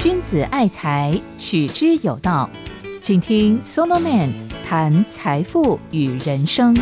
君子爱财，取之有道。请听 Solomon 谈财富与人生。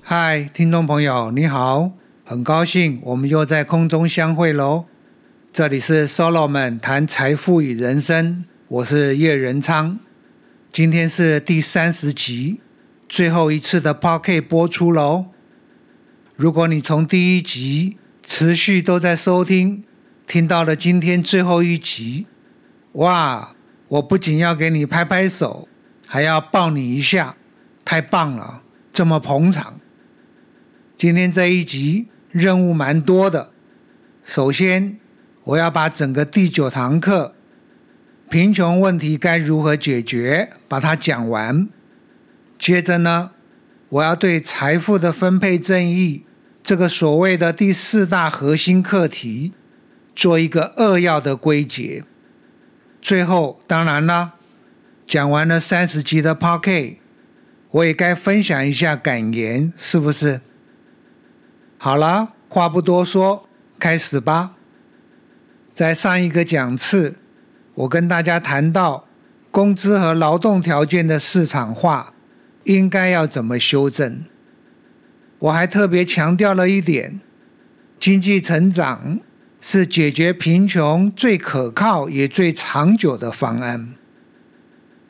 嗨，听众朋友，你好，很高兴我们又在空中相会喽。这里是 Solomon 谈财富与人生，我是叶仁昌。今天是第三十集，最后一次的 p o c k e t 播出喽。如果你从第一集持续都在收听，听到了今天最后一集，哇！我不仅要给你拍拍手，还要抱你一下，太棒了，这么捧场。今天这一集任务蛮多的，首先我要把整个第九堂课。贫穷问题该如何解决？把它讲完。接着呢，我要对财富的分配正义这个所谓的第四大核心课题做一个扼要的归结。最后，当然了，讲完了三十集的 p o c k e t 我也该分享一下感言，是不是？好了，话不多说，开始吧。在上一个讲次。我跟大家谈到工资和劳动条件的市场化应该要怎么修正。我还特别强调了一点：经济成长是解决贫穷最可靠也最长久的方案。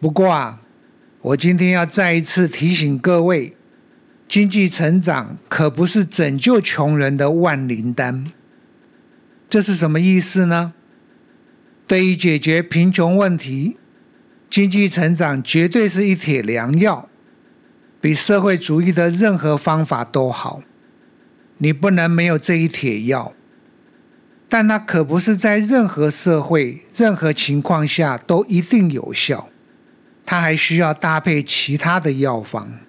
不过啊，我今天要再一次提醒各位，经济成长可不是拯救穷人的万灵丹。这是什么意思呢？对于解决贫穷问题，经济成长绝对是一帖良药，比社会主义的任何方法都好。你不能没有这一铁药，但它可不是在任何社会、任何情况下都一定有效，它还需要搭配其他的药方。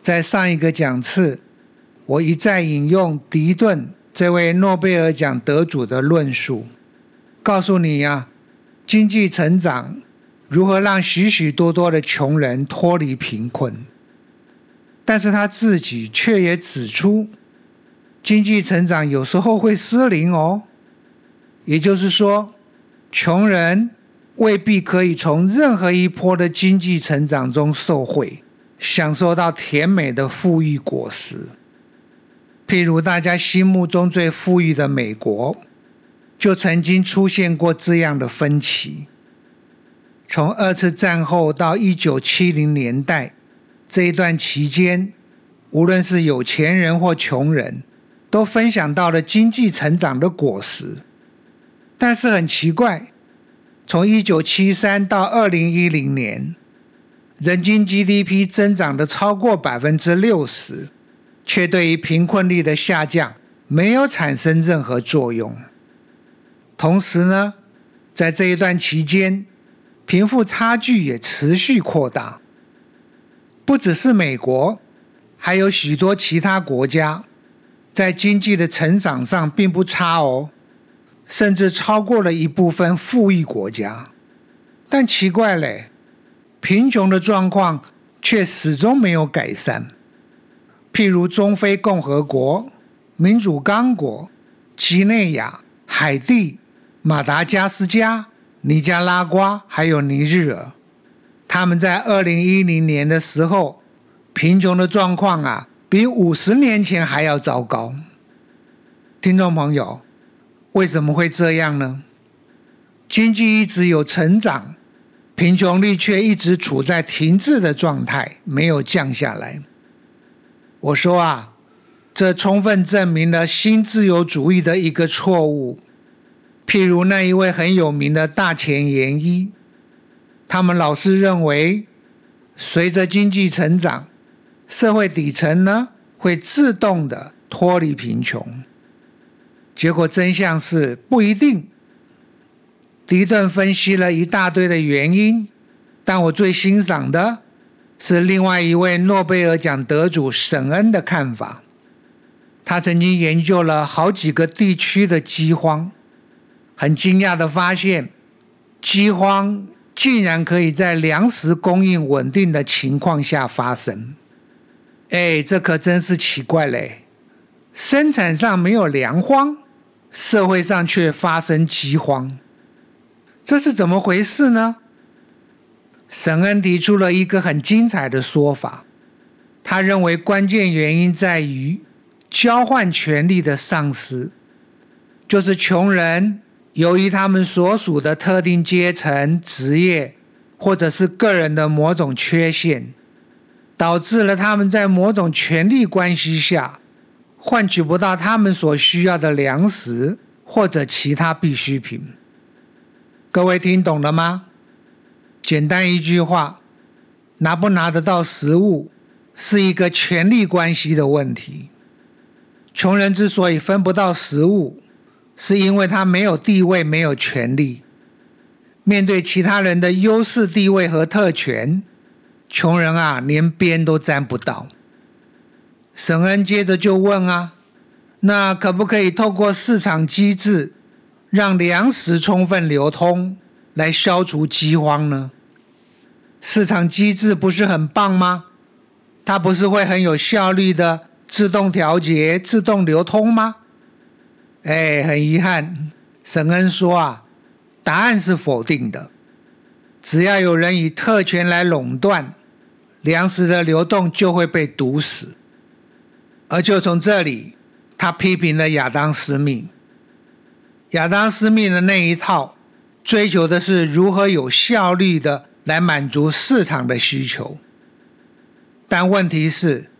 在上一个讲次，我一再引用迪顿这位诺贝尔奖得主的论述。告诉你呀，经济成长如何让许许多多的穷人脱离贫困？但是他自己却也指出，经济成长有时候会失灵哦。也就是说，穷人未必可以从任何一波的经济成长中受惠，享受到甜美的富裕果实。譬如大家心目中最富裕的美国。就曾经出现过这样的分歧。从二次战后到一九七零年代这一段期间，无论是有钱人或穷人，都分享到了经济成长的果实。但是很奇怪，从一九七三到二零一零年，人均 GDP 增长的超过百分之六十，却对于贫困率的下降没有产生任何作用。同时呢，在这一段期间，贫富差距也持续扩大。不只是美国，还有许多其他国家，在经济的成长上并不差哦，甚至超过了一部分富裕国家。但奇怪嘞，贫穷的状况却始终没有改善。譬如中非共和国、民主刚果、几内亚、海地。马达加斯加、尼加拉瓜还有尼日尔，他们在二零一零年的时候，贫穷的状况啊，比五十年前还要糟糕。听众朋友，为什么会这样呢？经济一直有成长，贫穷率却一直处在停滞的状态，没有降下来。我说啊，这充分证明了新自由主义的一个错误。譬如那一位很有名的大前研一，他们老是认为，随着经济成长，社会底层呢会自动的脱离贫穷。结果真相是不一定。迪顿分析了一大堆的原因，但我最欣赏的是另外一位诺贝尔奖得主沈恩的看法。他曾经研究了好几个地区的饥荒。很惊讶的发现，饥荒竟然可以在粮食供应稳定的情况下发生。哎，这可真是奇怪嘞！生产上没有粮荒，社会上却发生饥荒，这是怎么回事呢？沈恩提出了一个很精彩的说法，他认为关键原因在于交换权力的丧失，就是穷人由于他们所属的特定阶层、职业或者是个人的某种缺陷，导致了他们在某种权力关系下换取不到他们所需要的粮食或者其他必需品。各位听懂了吗？简单一句话，拿不拿得到食物是一个权力关系的问题。穷人之所以分不到食物，是因为他没有地位、没有权利。面对其他人的优势地位和特权，穷人啊，连边都沾不到。沈恩接着就问啊，那可不可以透过市场机制，让粮食充分流通，来消除饥荒呢？市场机制不是很棒吗？它不是会很有效率的自动调节、自动流通吗？哎，很遗憾，沈恩说啊，答案是否定的。只要有人以特权来垄断，粮食的流动就会被堵死。而就从这里，他批评了亚当·斯密。亚当·斯密的那一套，追求的是如何有效率的。来满足市场的需求，但问题是，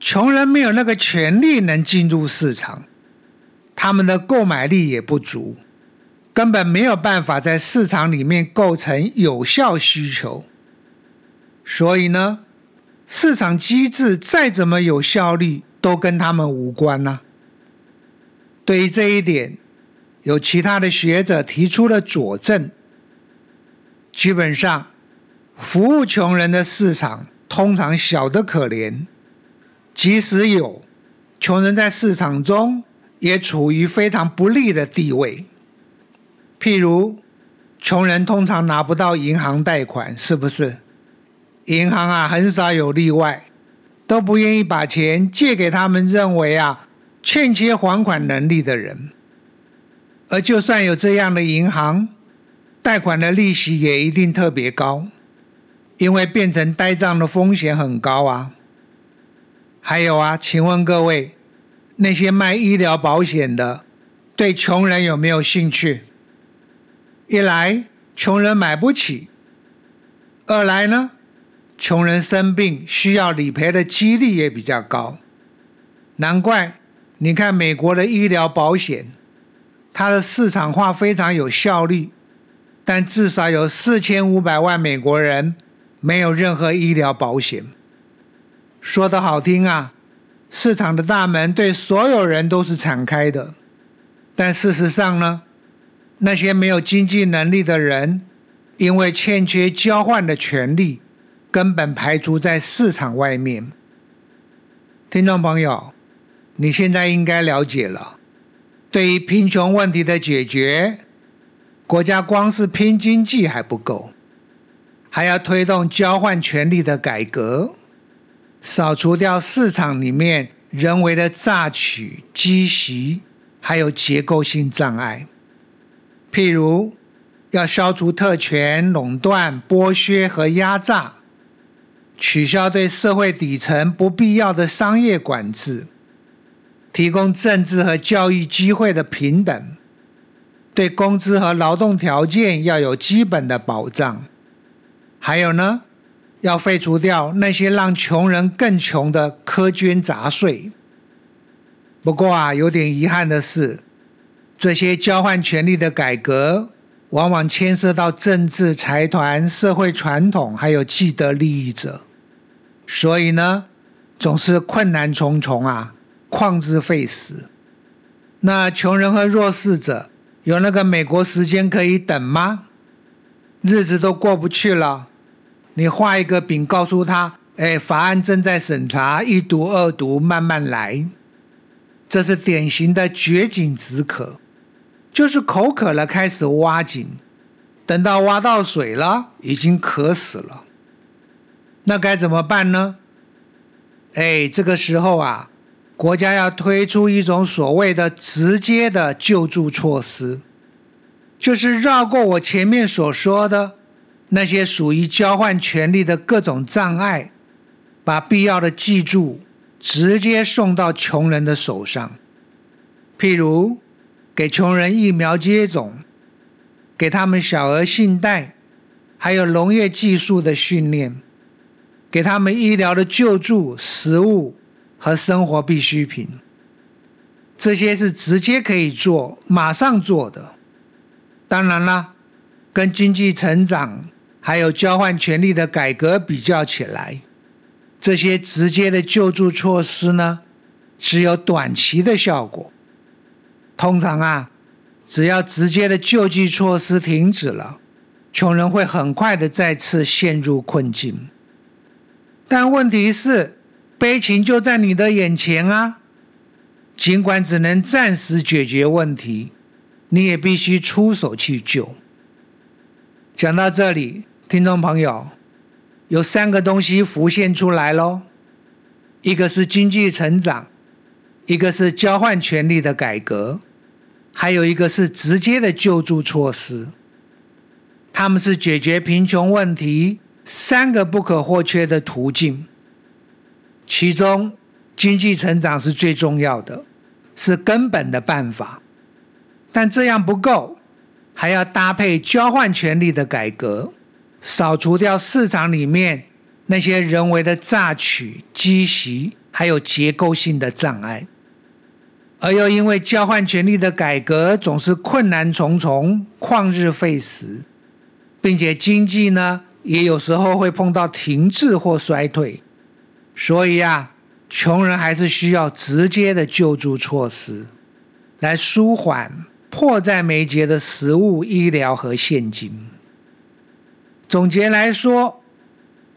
穷人没有那个权利能进入市场，他们的购买力也不足，根本没有办法在市场里面构成有效需求。所以呢，市场机制再怎么有效率，都跟他们无关呐。对于这一点，有其他的学者提出了佐证，基本上。服务穷人的市场通常小得可怜，即使有，穷人在市场中也处于非常不利的地位。譬如，穷人通常拿不到银行贷款，是不是？银行啊，很少有例外，都不愿意把钱借给他们认为啊欠缺还款能力的人。而就算有这样的银行，贷款的利息也一定特别高。因为变成呆账的风险很高啊！还有啊，请问各位，那些卖医疗保险的，对穷人有没有兴趣？一来，穷人买不起；二来呢，穷人生病需要理赔的几率也比较高。难怪你看美国的医疗保险，它的市场化非常有效率，但至少有四千五百万美国人。没有任何医疗保险，说的好听啊，市场的大门对所有人都是敞开的。但事实上呢，那些没有经济能力的人，因为欠缺交换的权利，根本排除在市场外面。听众朋友，你现在应该了解了，对于贫穷问题的解决，国家光是拼经济还不够。还要推动交换权利的改革，扫除掉市场里面人为的榨取、积习，还有结构性障碍。譬如，要消除特权、垄断、剥削和压榨，取消对社会底层不必要的商业管制，提供政治和教育机会的平等，对工资和劳动条件要有基本的保障。还有呢，要废除掉那些让穷人更穷的苛捐杂税。不过啊，有点遗憾的是，这些交换权力的改革，往往牵涉到政治财团、社会传统，还有既得利益者，所以呢，总是困难重重啊，旷日费时。那穷人和弱势者有那个美国时间可以等吗？日子都过不去了。你画一个饼，告诉他：“哎，法案正在审查，一读、二读，慢慢来。”这是典型的掘井止渴，就是口渴了开始挖井，等到挖到水了，已经渴死了。那该怎么办呢？哎，这个时候啊，国家要推出一种所谓的直接的救助措施，就是绕过我前面所说的那些属于交换权利的各种障碍，把必要的记住直接送到穷人的手上。譬如，给穷人疫苗接种，给他们小额信贷，还有农业技术的训练，给他们医疗的救助、食物和生活必需品。这些是直接可以做、马上做的。当然了，跟经济成长还有交换权利的改革比较起来，这些直接的救助措施呢，只有短期的效果。通常啊，只要直接的救济措施停止了，穷人会很快的再次陷入困境。但问题是，悲情就在你的眼前啊！尽管只能暂时解决问题，你也必须出手去救。讲到这里，听众朋友，有三个东西浮现出来喽：一个是经济成长。一个是交换权利的改革，还有一个是直接的救助措施。他们是解决贫穷问题三个不可或缺的途径。其中，经济成长是最重要的，是根本的办法。但这样不够，还要搭配交换权利的改革，扫除掉市场里面那些人为的榨取、积习，还有结构性的障碍。而又因为交换权力的改革总是困难重重、旷日费时，并且经济呢也有时候会碰到停滞或衰退，所以啊，穷人还是需要直接的救助措施，来舒缓迫在眉睫的食物、医疗和现金。总结来说，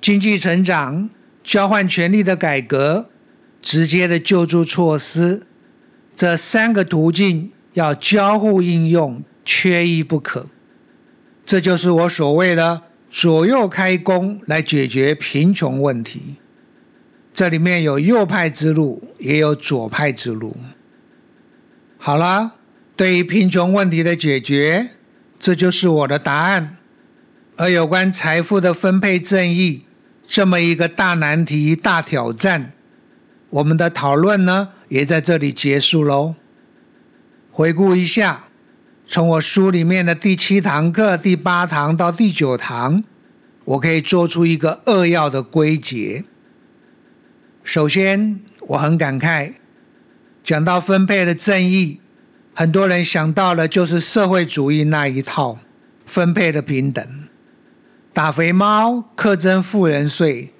经济成长、交换权力的改革、直接的救助措施。这三个途径要交互应用，缺一不可。这就是我所谓的左右开弓来解决贫穷问题。这里面有右派之路，也有左派之路。好了，对于贫穷问题的解决，这就是我的答案。而有关财富的分配正义这么一个大难题、大挑战，我们的讨论呢？也在这里结束喽。回顾一下，从我书里面的第七堂课、第八堂到第九堂，我可以做出一个扼要的归结。首先，我很感慨，讲到分配的正义，很多人想到的就是社会主义那一套分配的平等，打肥猫、课征富人税、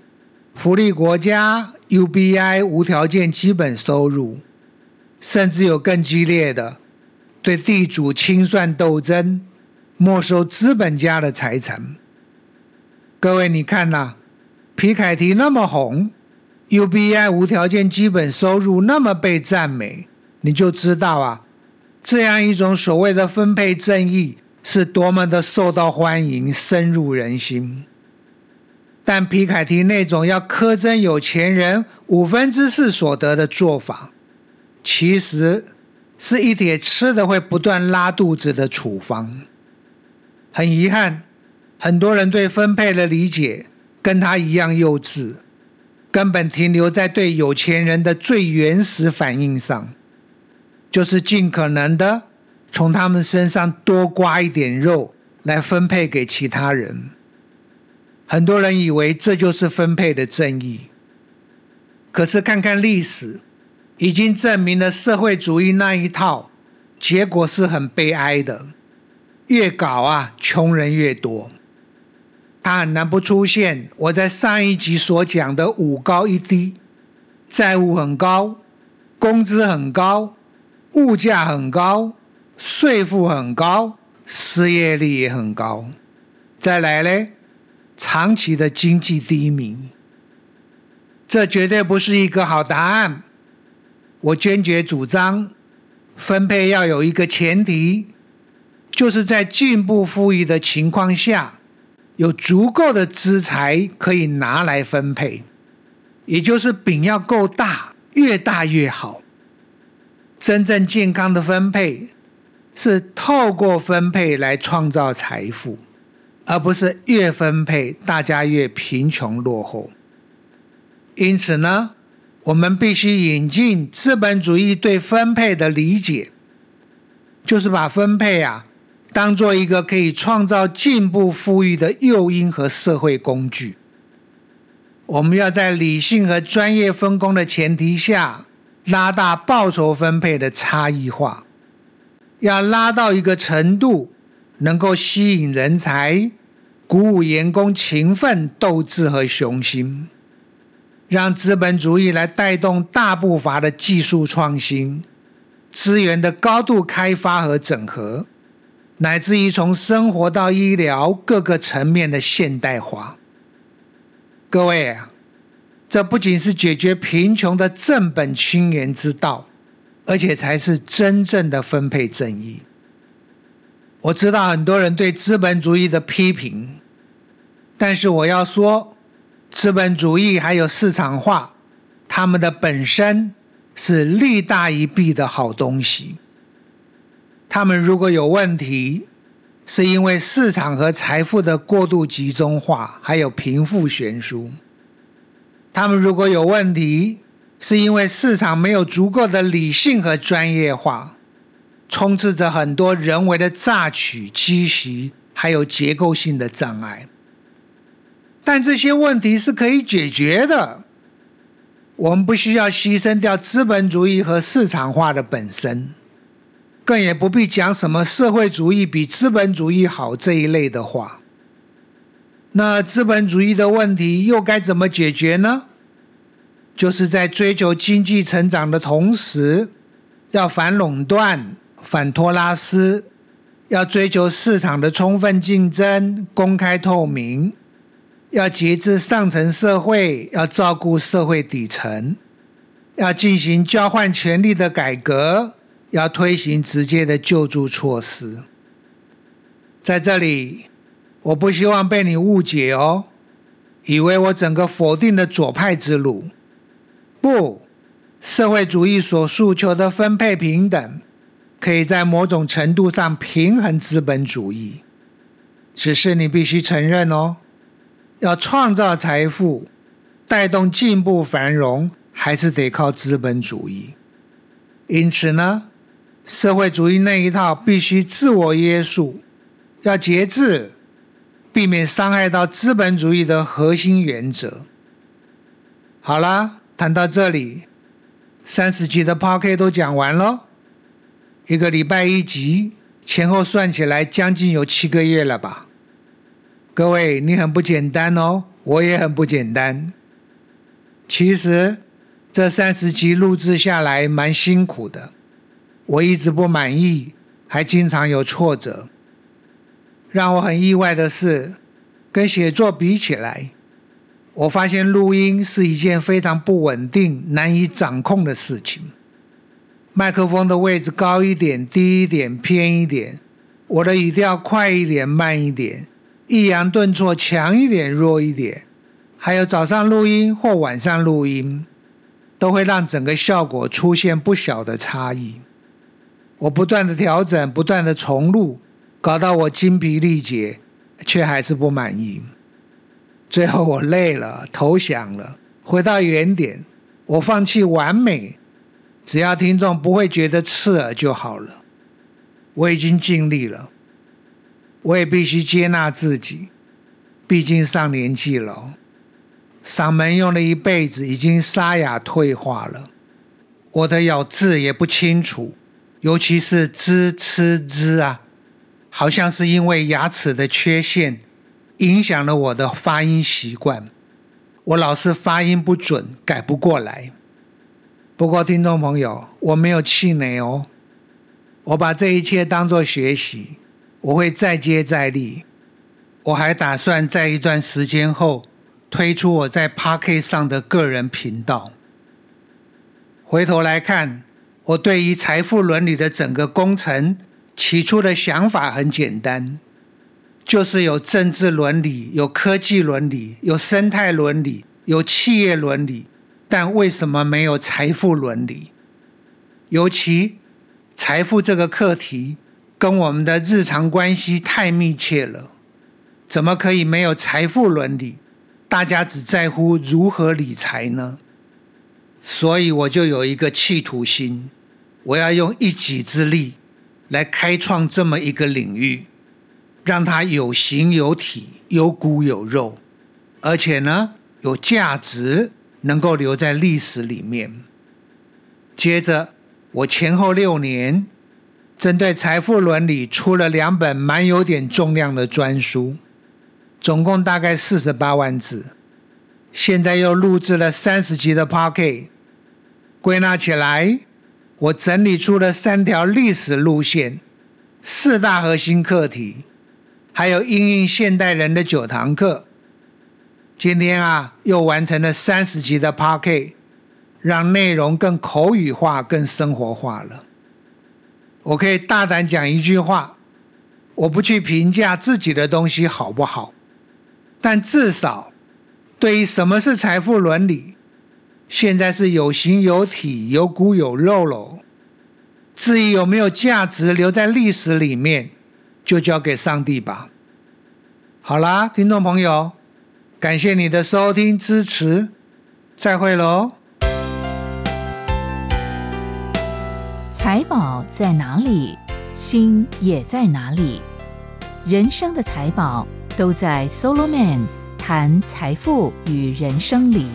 福利国家。UBI 无条件基本收入，甚至有更激烈的对地主清算斗争，没收资本家的财产。各位，你看呐，皮凯提那么红，UBI 无条件基本收入那么被赞美，你就知道啊，这样一种所谓的分配正义是多么的受到欢迎，深入人心。但皮凯提那种要苛征有钱人五分之四所得的做法，其实是一帖吃的会不断拉肚子的处方。很遗憾，很多人对分配的理解跟他一样幼稚，根本停留在对有钱人的最原始反应上，就是尽可能的从他们身上多刮一点肉来分配给其他人。很多人以为这就是分配的正义，可是看看历史，已经证明了社会主义那一套结果是很悲哀的。越搞啊，穷人越多。他很难不出现我在上一集所讲的五高一低：债务很高，工资很高，物价很高，税负很高，失业率也很高。再来嘞。长期的经济低迷，这绝对不是一个好答案。我坚决主张，分配要有一个前提，就是在进步富裕的情况下，有足够的资财可以拿来分配，也就是饼要够大，越大越好。真正健康的分配是透过分配来创造财富，而不是越分配大家越贫穷落后。因此呢，我们必须引进资本主义对分配的理解，就是把分配啊当做一个可以创造进步富裕的诱因和社会工具。我们要在理性和专业分工的前提下。拉大报酬分配的差异化，要拉到一个程度，能够吸引人才，鼓舞员工勤奋、斗志和雄心，让资本主义来带动大步伐的技术创新、资源的高度开发和整合，乃至于从生活到医疗各个层面的现代化。各位！这不仅是解决贫穷的正本清源之道，而且才是真正的分配正义。我知道很多人对资本主义的批评，但是我要说，资本主义还有市场化，他们的本身是利大于弊的好东西。他们如果有问题，是因为市场和财富的过度集中化，还有贫富悬殊。他们如果有问题，是因为市场没有足够的理性和专业化，充斥着很多人为的榨取、积习，还有结构性的障碍。但这些问题是可以解决的。我们不需要牺牲掉资本主义和市场化的本身，更也不必讲什么社会主义比资本主义好这一类的话。那资本主义的问题又该怎么解决呢？就是在追求经济成长的同时，要反垄断、反托拉斯，要追求市场的充分竞争、公开透明，要节制上层社会，要照顾社会底层，要进行交换权力的改革，要推行直接的救助措施。在这里。我不希望被你误解哦，以为我整个否定了左派之路。不，社会主义所诉求的分配平等，可以在某种程度上平衡资本主义。只是你必须承认哦，要创造财富、带动进步繁荣，还是得靠资本主义。因此呢，社会主义那一套必须自我约束，要节制。避免伤害到资本主义的核心原则。好了，谈到这里，三十集的 p o c a s t 都讲完了，一个礼拜一集，前后算起来将近有七个月了吧？各位，你很不简单哦，我也很不简单。其实这三十集录制下来蛮辛苦的，我一直不满意，还经常有挫折。让我很意外的是，跟写作比起来，我发现录音是一件非常不稳定、难以掌控的事情。麦克风的位置高一点、低一点、偏一点，我的语调快一点、慢一点，抑扬顿挫强一点、弱一点，还有早上录音或晚上录音，都会让整个效果出现不小的差异。我不断的调整，不断的重录。搞到我精疲力竭，却还是不满意。最后我累了，投降了，回到原点。我放弃完美，只要听众不会觉得刺耳就好了。我已经尽力了，我也必须接纳自己，毕竟上年纪了，嗓门用了一辈子，已经沙哑退化了。我的咬字也不清楚，尤其是吱、吃、之啊。好像是因为牙齿的缺陷影响了我的发音习惯，我老是发音不准，改不过来。不过，听众朋友，我没有气馁哦，我把这一切当作学习，我会再接再厉。我还打算在一段时间后推出我在 Park 上的个人频道。回头来看，我对于财富伦理的整个工程。起初的想法很简单，就是有政治伦理、有科技伦理、有生态伦理、有企业伦理，但为什么没有财富伦理？尤其财富这个课题跟我们的日常关系太密切了，怎么可以没有财富伦理？大家只在乎如何理财呢？所以我就有一个企图心，我要用一己之力来开创这么一个领域，让它有形有体、有骨有肉，而且呢有价值，能够留在历史里面。接着，我前后六年针对财富伦理出了两本蛮有点重量的专书。总共大概四十八万字，现在又录制了三十集的 p o c k e t 归纳起来，我整理出了三条历史路线、四大核心课题，还有应应现代人的九堂课。今天啊，又完成了三十集的 p o c k e t 让内容更口语化、更生活化了。我可以大胆讲一句话：我不去评价自己的东西好不好。但至少，对于什么是财富伦理，现在是有形有体、有骨有肉喽。至于有没有价值留在历史里面，就交给上帝吧。好啦，听众朋友，感谢你的收听支持，再会喽。财宝在哪里，心也在哪里。人生的财宝。都在 Solo Man 谈财富与人生里。